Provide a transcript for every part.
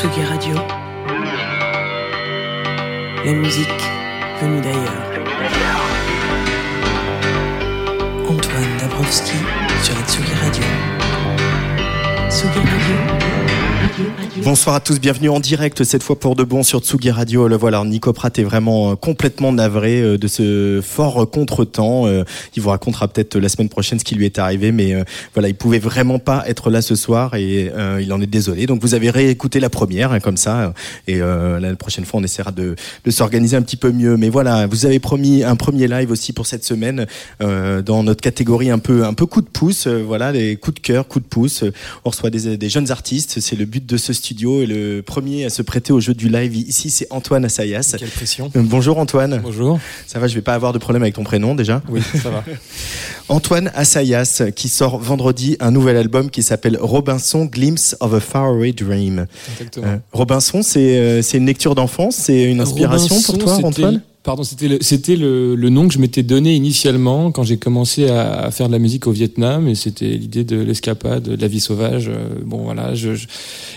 Tsugi Radio. La musique venue d'ailleurs. Antoine Dabrowski sur la Tsugi Radio. Tsugi Radio. Bonsoir à tous, bienvenue en direct cette fois pour de bon sur Tsugi Radio. Le voilà, Nico est vraiment euh, complètement navré euh, de ce fort contretemps. Euh, Il vous racontera peut-être la semaine prochaine ce qui lui est arrivé, mais voilà, il pouvait vraiment pas être là ce soir et il en est désolé. Donc vous avez réécouté la première hein, comme ça et la prochaine fois on essaiera de, s'organiser un petit peu mieux. Mais voilà, vous avez promis un premier live aussi pour cette semaine dans notre catégorie un peu un peu coup de pouce. Voilà, les coups de cœur, coups de pouce. On reçoit des jeunes artistes, c'est le but de ce studio et le premier à se prêter au jeu du live ici, c'est Antoine Assayas. Quelle pression. Euh, Bonjour Antoine. Bonjour. Ça va, je vais pas avoir de problème avec ton prénom déjà. Oui, ça va. Antoine Assayas qui sort vendredi un nouvel album qui s'appelle Robinson Glimpse of a Faraway Dream. Exactement. Euh, Robinson, c'est euh, c'est une lecture d'enfance, c'est une inspiration Robinson, pour toi Antoine? Pardon, c'était le, le, le nom que je m'étais donné initialement quand j'ai commencé à, à faire de la musique au Vietnam et c'était l'idée de l'escapade, de la vie sauvage. Euh, Bon voilà, je-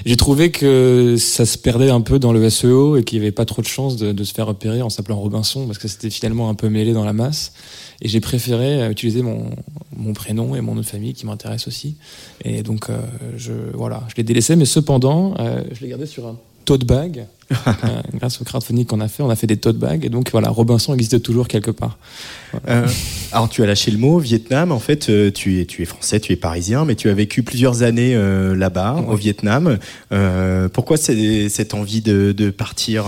j'ai trouvé que ça se perdait un peu dans le SEO et qu'il n'y avait pas trop de chances de, de se faire repérer en s'appelant Robinson parce que c'était finalement un peu mêlé dans la masse. Et j'ai préféré euh, utiliser mon, mon prénom et mon nom de famille qui m'intéresse aussi. Et donc, euh, je, voilà, je l'ai délaissé, mais cependant, euh, je l'ai gardé sur un tote bag. Euh, grâce au crowdfunding qu'on a fait, on a fait des tote bags. Et donc, voilà, Robinson existe toujours quelque part. Euh, alors tu as lâché le mot Vietnam. En fait, euh, tu es tu es français, tu es parisien, mais tu as vécu plusieurs années euh, là-bas au. Vietnam. Pourquoi cette envie de, de partir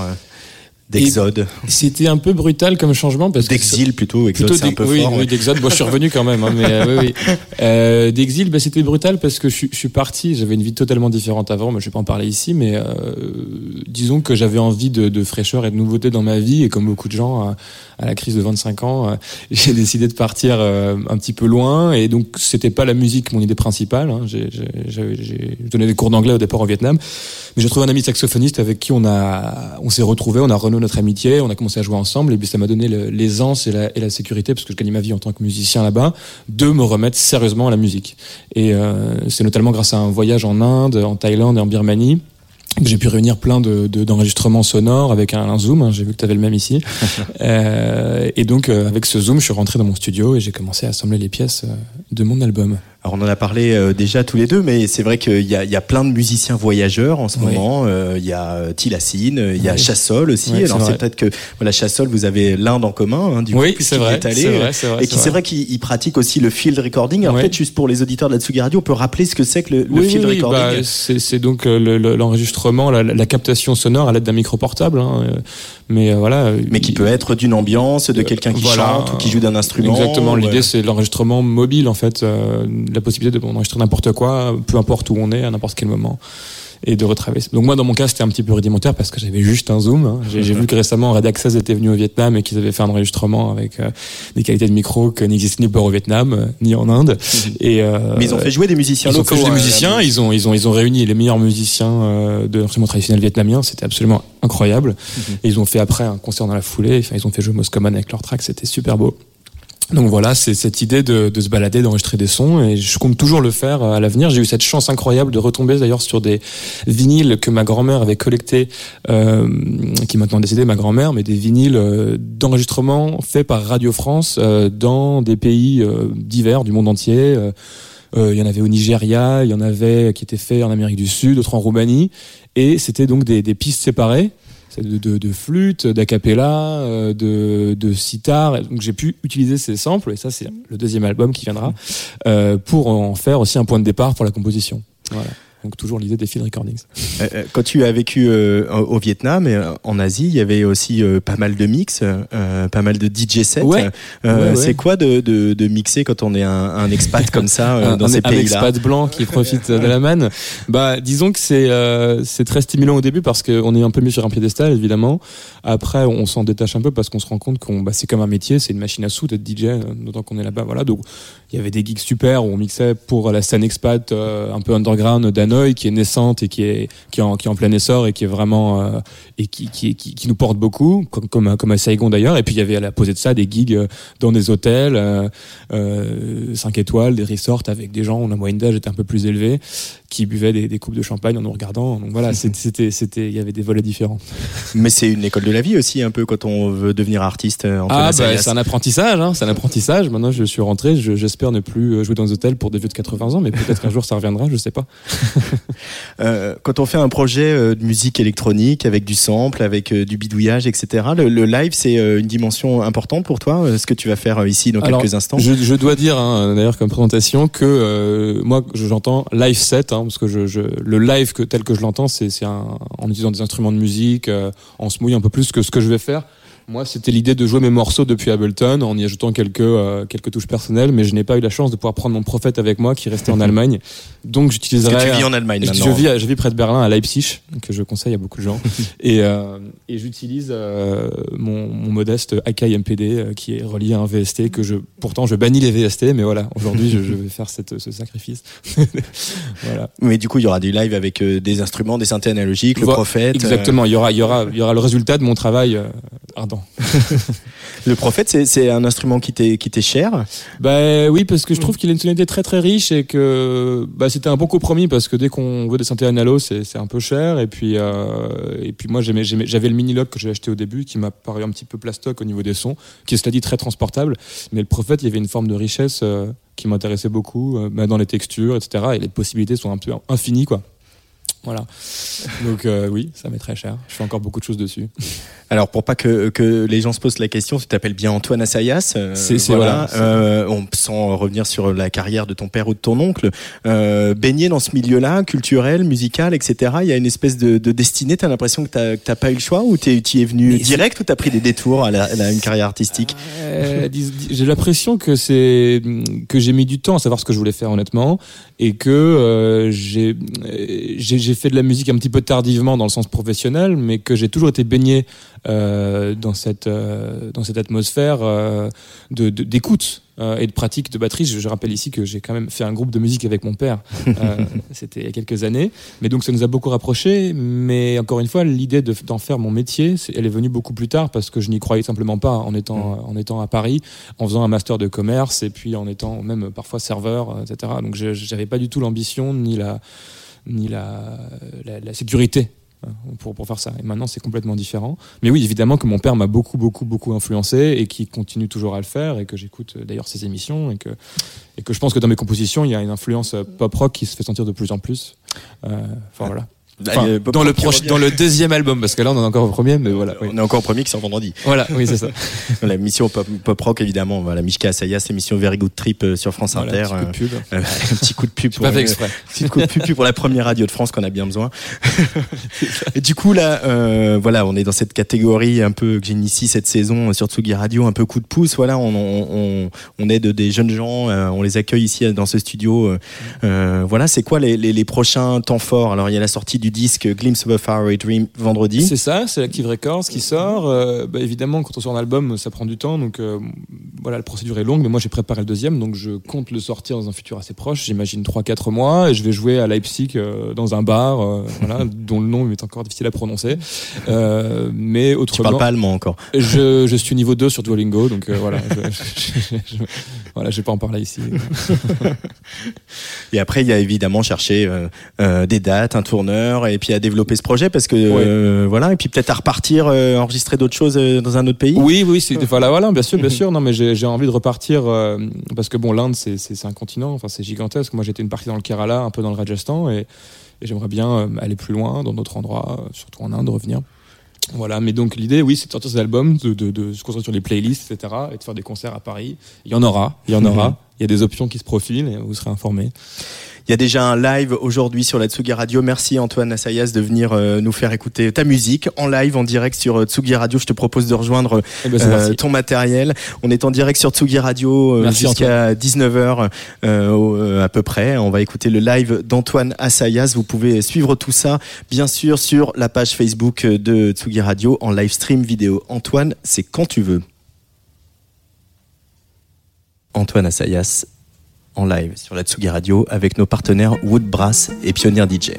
d'exode, C'était un peu brutal comme changement parce que d'exil plutôt. Exode, Plutôt c'est un peu oui, fort. oui, ouais. d'exode. Bon, je suis revenu quand même, hein, mais euh, oui, oui. Euh, d'exil, bah, c'était brutal parce que je, suis- je suis parti. J'avais une vie totalement différente avant, mais je vais pas en parler ici. Mais euh, disons que j'avais envie de, de fraîcheur et de nouveauté dans ma vie, et comme beaucoup de gens à, à la crise de 25 ans, euh, j'ai décidé de partir euh, un petit peu loin. Et donc, c'était pas la musique mon idée principale. Hein. J'ai, donnais des cours d'anglais au départ au Vietnam, mais j'ai trouvé un ami saxophoniste avec qui on a, on s'est retrouvés, on a notre amitié, on a commencé à jouer ensemble, et puis ça m'a donné l'aisance et la, et la sécurité, parce que je gagnais ma vie en tant que musicien là-bas, de me remettre sérieusement à la musique. Et euh, c'est notamment grâce à un voyage en Inde, en Thaïlande et en Birmanie que j'ai pu réunir plein de de- d'enregistrements sonores avec un, un zoom. hein, j'ai vu que tu avais le même ici. Euh, et donc euh, avec ce zoom, je suis rentré dans mon studio et j'ai commencé à assembler les pièces de mon album. Alors on en a parlé euh, déjà tous les deux, mais c'est vrai qu'il y a, il y a plein de musiciens voyageurs en ce Oui. moment. Euh, il y a euh, Tilassine, euh, il y a Oui. Chassol aussi. Oui, Alors c'est peut-être que voilà Chassol, vous avez l'Inde en commun, hein, du Oui, coup, c'est vrai, est allé, c'est euh, vrai, et qui c'est vrai. qu'il il pratique aussi le field recording. Alors peut-être juste pour les auditeurs de la Tsugi Radio, on peut rappeler ce que c'est que le, field oui, recording. bah, c'est donc le- le- l'enregistrement, la, la captation sonore à l'aide d'un micro portable. hein, mais voilà. mais qui il- peut être d'une ambiance, de quelqu'un qui Voilà. chante ou qui joue d'un instrument. Exactement. Ouais. L'idée, c'est l'enregistrement mobile, en fait, euh, la possibilité de enregistrer n'importe quoi, peu importe où on est, à n'importe quel moment, et de retravailler. Donc moi, dans mon cas, c'était un petit peu rudimentaire parce que j'avais juste un zoom. hein. J'ai vu que récemment, Red Access était venu au Vietnam et qu'ils avaient fait un enregistrement avec euh, des qualités de micro que n'existent part au Vietnam, euh, ni en Inde. Et euh, Mais ils ont fait jouer des musiciens ils ont fait jouer des hein, musiciens, ils ont, ils ont, ils ont réuni les meilleurs musiciens de l'instrument traditionnel vietnamien. C'était absolument incroyable. Mhm. Et ils ont fait après un concert dans la foulée. Enfin, ils ont fait jouer Moscoman avec leur track. C'était super beau. Donc voilà, c'est cette idée de, de se balader, d'enregistrer des sons, et je compte toujours le faire à l'avenir. J'ai eu cette chance incroyable de retomber d'ailleurs sur des vinyles que ma grand-mère avait collectés, euh, qui est maintenant décédée, ma grand-mère, mais des vinyles euh, d'enregistrement faits par Radio France euh, dans des pays euh, divers du monde entier. Euh, euh, il y en avait au Nigeria, il y en avait qui étaient faits en Amérique du Sud, d'autres en Roumanie, et c'était donc des, des pistes séparées de, de, de flûte, d'acapella, euh, de, de sitar. Donc j'ai pu utiliser ces samples, et ça c'est le deuxième album qui viendra, euh, pour en faire aussi un point de départ pour la composition. Voilà. Donc toujours l'idée des field recordings. Euh, euh, quand tu as vécu euh, au Vietnam et en Asie, il y avait aussi pas mal de mix, pas mal de DJ sets. Ouais. C'est quoi de, de, de, mixer quand on est un, un expat comme ça dans ces pays-là Un expat blanc qui profite de la manne. Bah, disons que c'est c'est très stimulant au début parce qu'on est un peu mis sur un piédestal évidemment. Après, on s'en détache un peu parce qu'on se rend compte qu'on bah, c'est comme un métier, c'est une machine à sous d'être DJ, d'autant qu'on est là-bas. Voilà, donc il y avait des gigs super où on mixait pour la scène expat un peu underground qui est naissante et qui est qui est en, plein essor et qui est vraiment euh, et qui, qui, nous porte beaucoup comme comme, comme à Saigon d'ailleurs. Et puis il y avait à la posée de ça des gigs euh, dans des hôtels euh, 5 euh, étoiles des resorts avec des gens où la moyenne d'âge était un peu plus élevée qui buvaient des, des, coupes de champagne en nous regardant. Donc voilà c'était c'était il y avait des volets différents. Mais c'est une école de la vie aussi un peu quand on veut devenir artiste ah bah, c'est un apprentissage hein, c'est un apprentissage. Maintenant je suis rentré j'espère ne plus jouer dans des hôtels pour des vieux de 80 ans mais peut-être qu'un jour ça reviendra je sais pas. Euh, quand on fait un projet euh, de musique électronique avec du sample, avec euh, du bidouillage, etc., le, live, c'est une dimension importante pour toi Ce que tu vas faire ici dans quelques instants? je, je, dois dire, hein, d'ailleurs, comme présentation, que moi, j'entends live set, hein, parce que je, le live tel que je l'entends, c'est en utilisant des instruments de musique, en se mouillant un peu plus que ce que je vais faire. Moi, c'était l'idée de jouer mes morceaux depuis Ableton en y ajoutant quelques euh, quelques touches personnelles, mais je n'ai pas eu la chance de pouvoir prendre mon prophète avec moi qui restait en Allemagne. Donc j'utiliserai. Tu vis en Allemagne je, maintenant. Je vis, je vis près de Berlin, à Leipzig, que je conseille à beaucoup de gens. et euh, et j'utilise euh, mon, mon, modeste Akai MPD euh, qui est relié à un VST que je pourtant je bannis les VST, mais voilà, aujourd'hui je, je, vais faire cette, ce sacrifice. voilà. Mais du coup, il y aura du live avec des instruments, des synthés analogiques, le prophète. Exactement. Il y aura il y aura il y aura le résultat de mon travail ardent le prophète, c'est un instrument qui t'est cher? Bah oui, parce que je trouve qu'il a une sonorité très très riche et que bah, c'était un bon compromis parce que dès qu'on veut des synthés analo, c'est un peu cher. Et puis, euh, et puis moi, j'avais le mini-log que j'ai acheté au début qui m'a paru un petit peu plastoc au niveau des sons, qui est cela dit très transportable. Mais le prophète, il y avait une forme de richesse euh, qui m'intéressait beaucoup euh, bah, dans les textures, etc. Et les possibilités sont un peu infinies, quoi. Voilà. Donc euh, oui, ça m'est très cher. Je fais encore beaucoup de choses dessus. Alors pour pas que, que les gens se posent la question, tu t'appelles bien Antoine Assayas. Euh, c'est voilà. Euh, on sans revenir sur la carrière de ton père ou de ton oncle, euh, baigné dans ce milieu-là, culturel, musical, etc. Il y a une espèce de, de destinée. T'as l'impression que t'as t'as pas eu le choix ou tu y es venu direct ou t'as pris des détours à, la, à une carrière artistique euh, J'ai l'impression que c'est que j'ai mis du temps à savoir ce que je voulais faire honnêtement et que euh, j'ai j'ai fait de la musique un petit peu tardivement dans le sens professionnel, mais que j'ai toujours été baigné euh, dans cette euh, dans cette atmosphère euh, de d'écoute et de pratique de batterie. Je, je rappelle ici que j'ai quand même fait un groupe de musique avec mon père. C'était il y a quelques années, mais donc ça nous a beaucoup rapprochés. Mais encore une fois, l'idée d'en faire mon métier, elle est venue beaucoup plus tard parce que je n'y croyais simplement pas en étant mmh. en étant à Paris, en faisant un master de commerce et puis en étant même parfois serveur, etc. Donc j'avais pas du tout l'ambition ni la ni la, la, la sécurité hein, pour, pour faire ça. Et maintenant, c'est complètement différent. Mais oui, évidemment que mon père m'a beaucoup, beaucoup, beaucoup influencé et qui continue toujours à le faire et que j'écoute euh, d'ailleurs ses émissions et que, et que je pense que dans mes compositions, il y a une influence euh, pop-rock qui se fait sentir de plus en plus. Euh, enfin, voilà. Enfin, dans le proche, dans le deuxième album, parce que là on est encore au premier, mais voilà. Oui. On est encore au premier qui sort vendredi. Voilà, oui c'est ça. la mission pop, pop, rock évidemment, voilà Mishka Asayas, l'émission Very Good Trip euh, sur France voilà, Inter. Un petit coup de pub. Euh, un petit coup de pub pour. Pas fait exprès. petit coup de pub pour la première radio de France qu'on a bien besoin. Et du coup là, euh, voilà, on est dans cette catégorie un peu que j'initie cette saison sur Tsugi Radio, un peu coup de pouce. Voilà, on, on, on aide des jeunes gens, euh, on les accueille ici dans ce studio. Euh, voilà, c'est quoi les, les, les prochains temps forts? Alors il y a la sortie du disque Glimpse of a Faraway Dream vendredi. C'est ça, c'est Active Records qui sort. Euh, bah, évidemment, quand on sort un album, ça prend du temps, donc euh, voilà, la procédure est longue, mais moi j'ai préparé le deuxième, donc je compte le sortir dans un futur assez proche, j'imagine 3-4 mois, et je vais jouer à Leipzig euh, dans un bar, voilà, dont le nom est encore difficile à prononcer. Mais autrement. Tu parles pas allemand encore. Je, je suis niveau 2 sur Duolingo, donc voilà, je, je, je, voilà, je vais pas en parler ici. et après, il y a évidemment chercher des dates, un tourneur, et puis à développer ce projet parce que ouais. euh, voilà et puis peut-être à repartir euh, enregistrer d'autres choses euh, dans un autre pays oui oui c'est voilà voilà bien sûr bien sûr non mais j'ai envie de repartir euh, parce que bon l'Inde c'est c'est un continent enfin c'est gigantesque moi j'étais une partie dans le Kerala un peu dans le Rajasthan et, et j'aimerais bien euh, aller plus loin dans d'autres endroits surtout en Inde revenir voilà, mais donc l'idée, oui, c'est de sortir cet album, de, de, de, se concentrer sur les playlists, etc., et de faire des concerts à Paris. Il y en aura, il y en aura. Il y a des options qui se profilent et vous serez informés. Il y a déjà un live aujourd'hui sur la Tsugi Radio. Merci Antoine Assayas de venir euh, nous faire écouter ta musique en live, en direct sur euh, Tsugi Radio. Je te propose de rejoindre Eh ben, euh, ton matériel. On est en direct sur Tsugi Radio jusqu'à 19h euh, au- euh, à peu près. On va écouter le live d'Antoine Assayas. Vous pouvez suivre tout ça, bien sûr, sur la page Facebook de Tsugi Radio en live stream vidéo. Antoine, c'est quand tu veux. Antoine Assayas en live sur la Tsugi Radio avec nos partenaires Wood Brass et Pionnier DJ.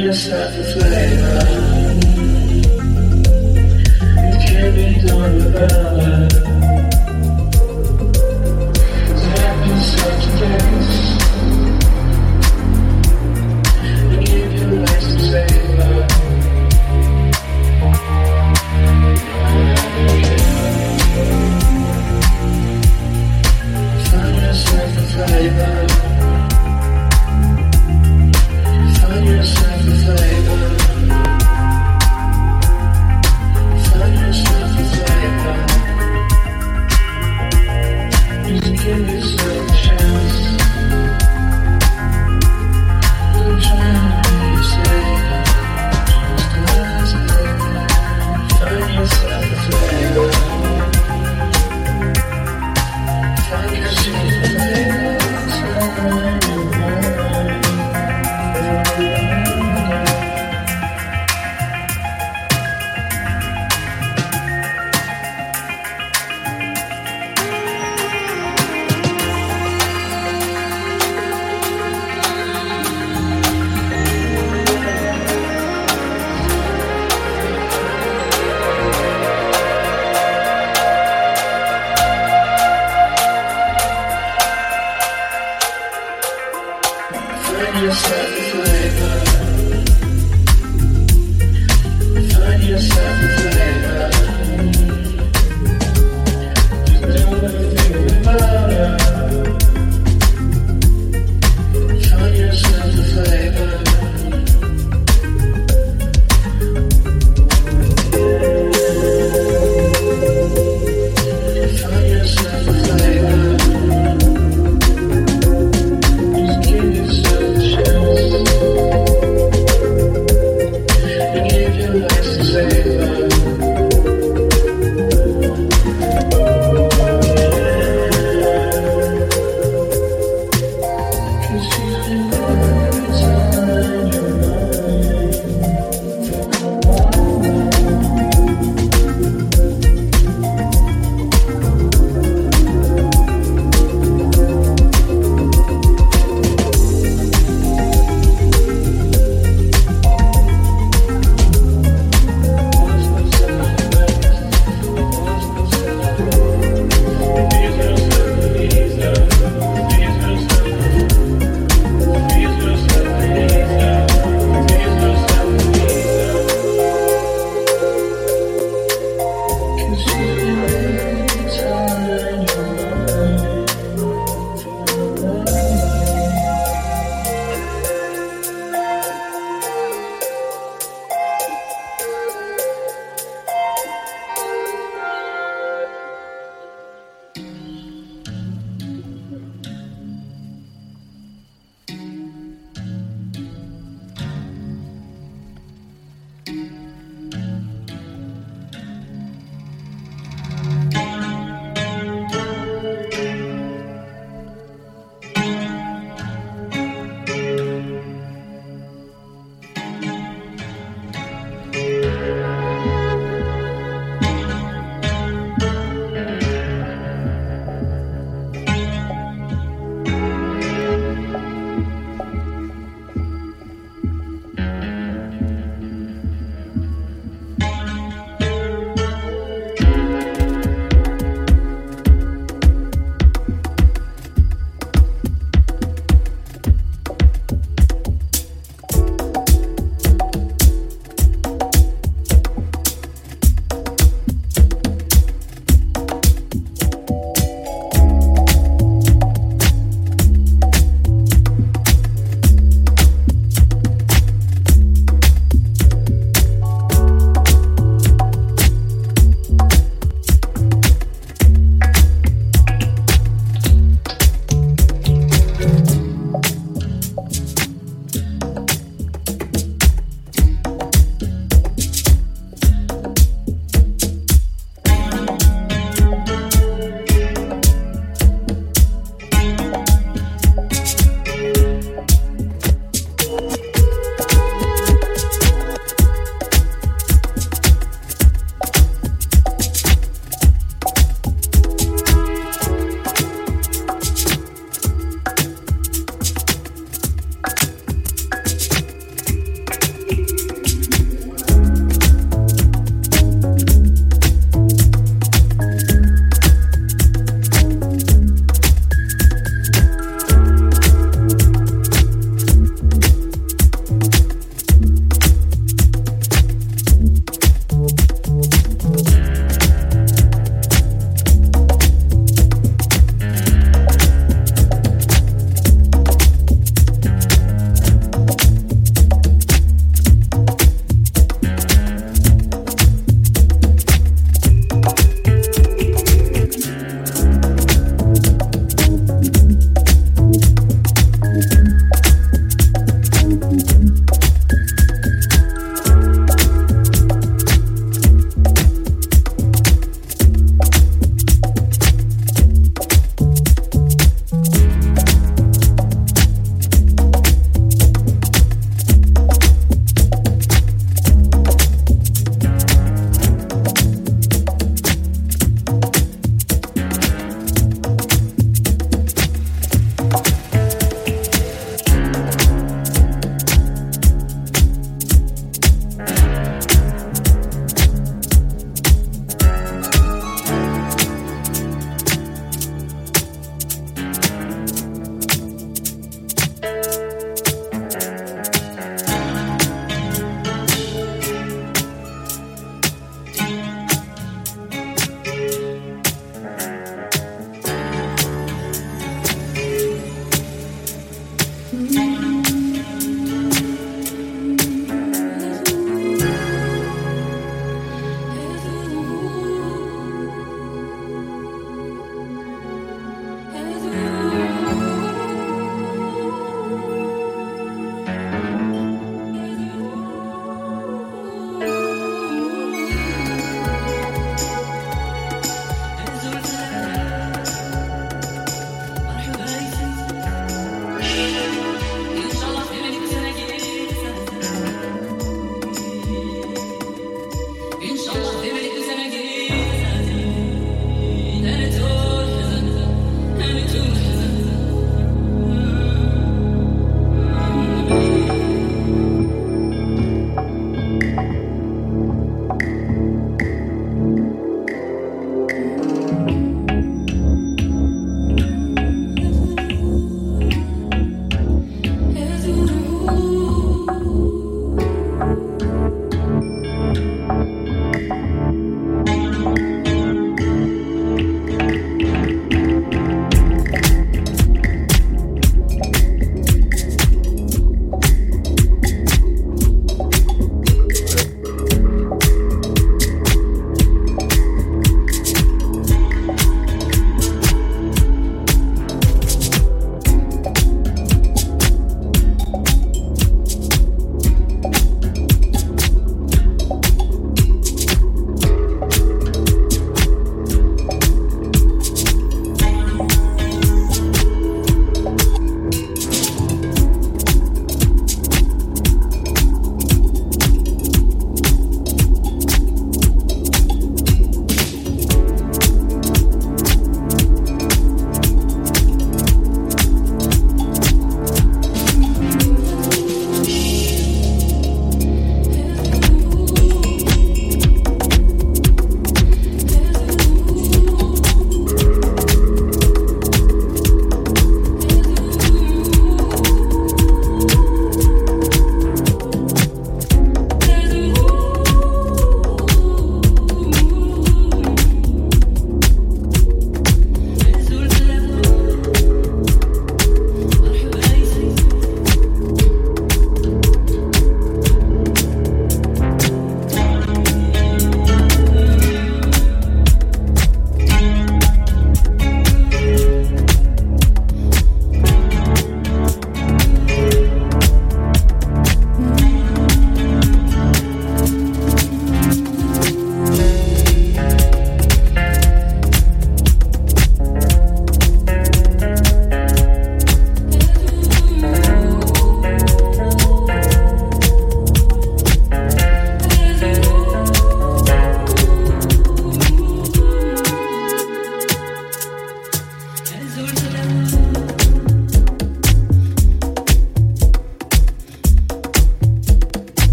yourself a flavor. It can be done without. Snap yourself day.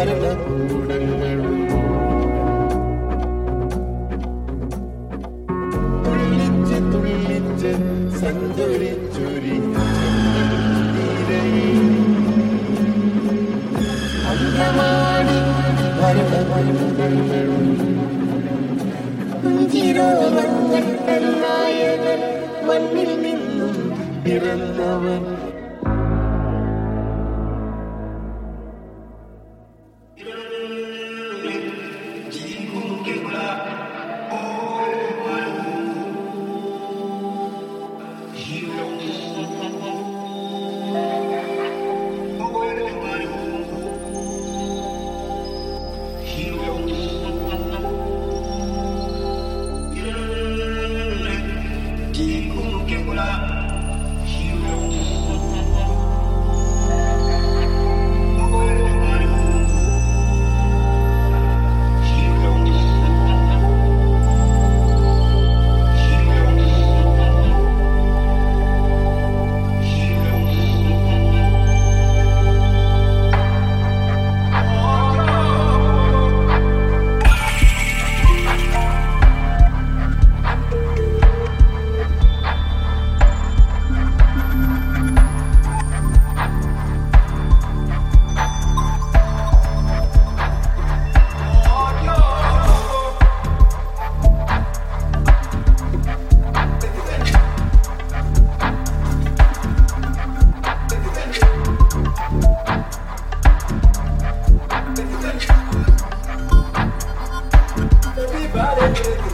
I don't know. മണ്ണിൽ നിന്നും പിറന്നവൻ. everybody.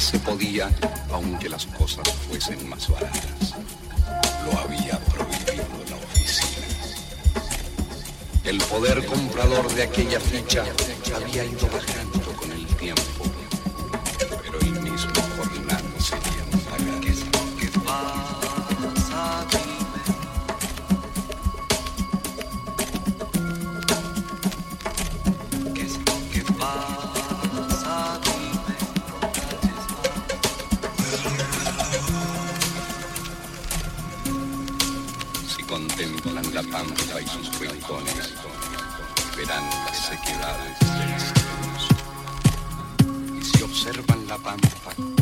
se podía, aunque las cosas fuesen más baratas. Lo había prohibido la oficina. El poder comprador de aquella ficha había ido bajando tanto sus rincones verán las sequedades del cielo y si observan la pampa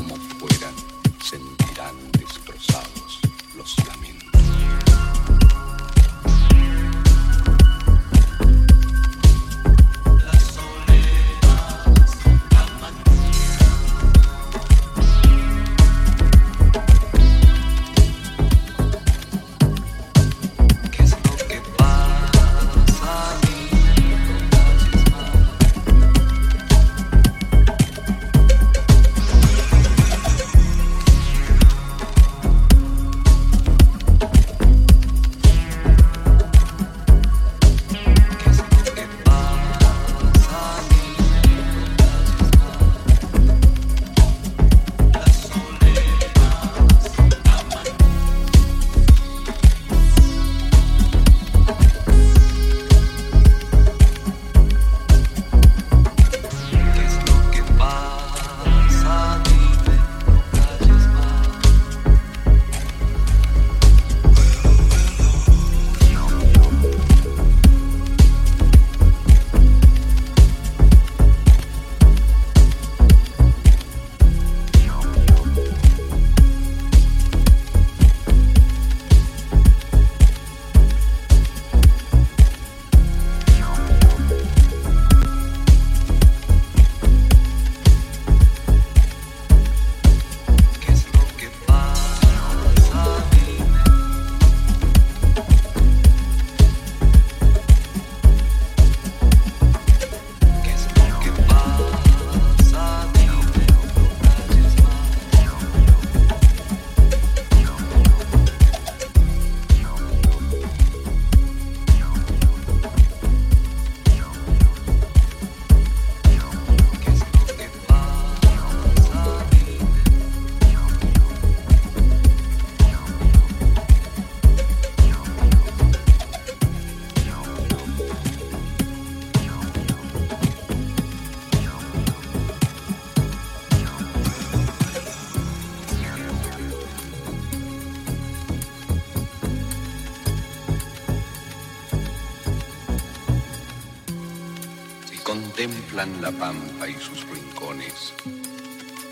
contemplan la pampa y sus rincones,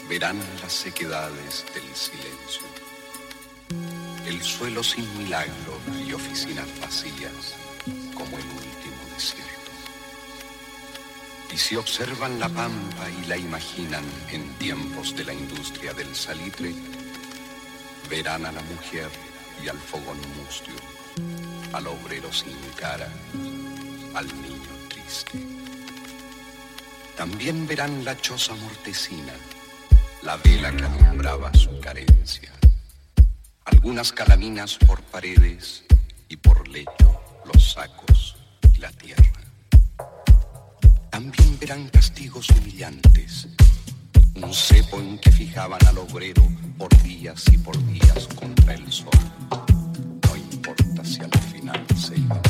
verán las sequedades del silencio, el suelo sin milagros y oficinas vacías como el último desierto. Y si observan la pampa y la imaginan en tiempos de la industria del salitre, verán a la mujer y al fogón mustio, al obrero sin cara, al niño triste. También verán la choza mortecina, la vela que alumbraba su carencia. Algunas calaminas por paredes y por lecho, los sacos y la tierra. También verán castigos humillantes, un cepo en que fijaban al obrero por días y por días contra el sol. No importa si al final se iba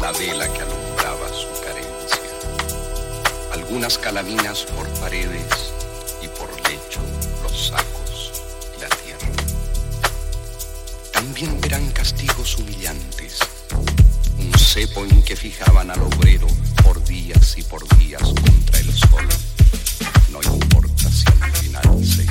la vela que alumbraba su carencia. Algunas calaminas por paredes y por lecho, los sacos y la tierra. También eran castigos humillantes, un cepo en que fijaban al obrero por días y por días contra el sol. No importa si al final se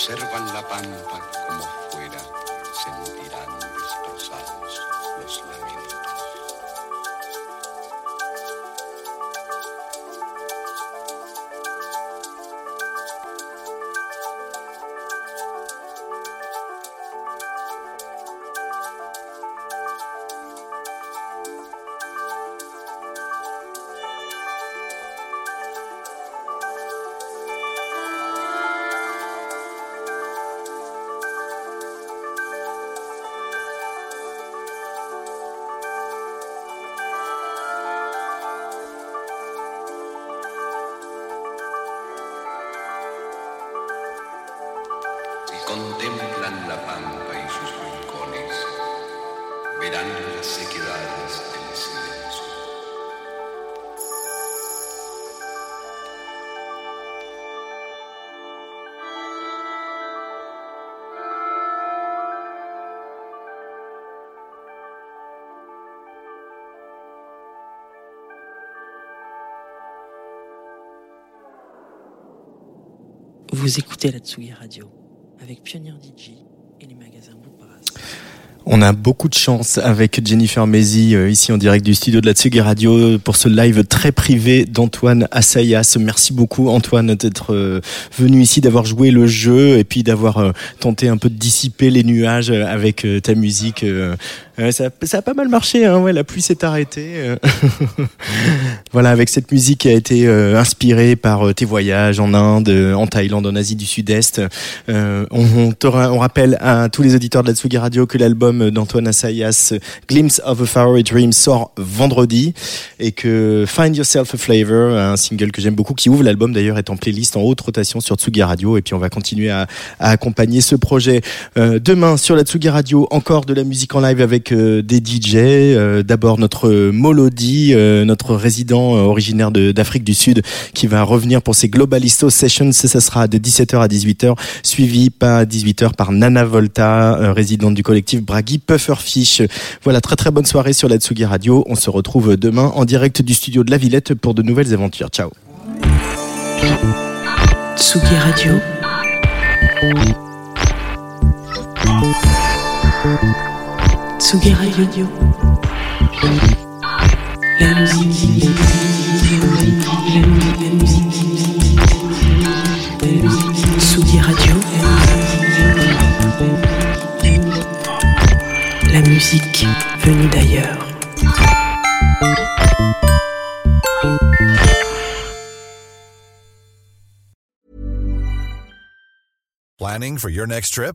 observan la pampa como Vous écoutez la Tsugi Radio avec Pionnier DJ et les magasins Bookbrass. On a beaucoup de chance avec Jennifer Mézi euh, ici en direct du studio de la Tsugi Radio pour ce live très privé d'Antoine Assayas. Merci beaucoup Antoine d'être euh, venu ici, d'avoir joué le jeu et puis d'avoir euh, tenté un peu de dissiper les nuages avec ta musique. Euh. Ça, ça a pas mal marché, hein, ouais, la pluie s'est arrêtée. euh. voilà, avec cette musique qui a été euh, inspirée par tes voyages en Inde, en Thaïlande, en Asie du Sud-Est. On, rappelle à tous les auditeurs de la Tsugi Radio que l'album d'Antoine Assayas, Glimpse of a Faraway Dream, sort vendredi et que Find Yourself a Flavor, un single que j'aime beaucoup, qui ouvre l'album d'ailleurs, est en playlist en haute rotation sur Tsugi Radio. Et puis on va continuer à, accompagner ce projet. Demain sur la Tsugi Radio, encore de la musique en live avec des DJ. Euh, D'abord notre Molody, euh, notre résident euh, originaire d'Afrique du Sud, qui va revenir pour ses Globalisto Sessions. Ça, sera de 17h à 18h, suivi à 18h par Nana Volta, résidente du collectif Bragi Pufferfish. Voilà, très très bonne soirée sur la Tsugi Radio. On se retrouve demain en direct du studio de la Villette pour de nouvelles aventures. Ciao. Tsugi Radio. Tsugi Radio. La musique. La musique. Radio. La musique venue d'ailleurs. Planning for your next trip?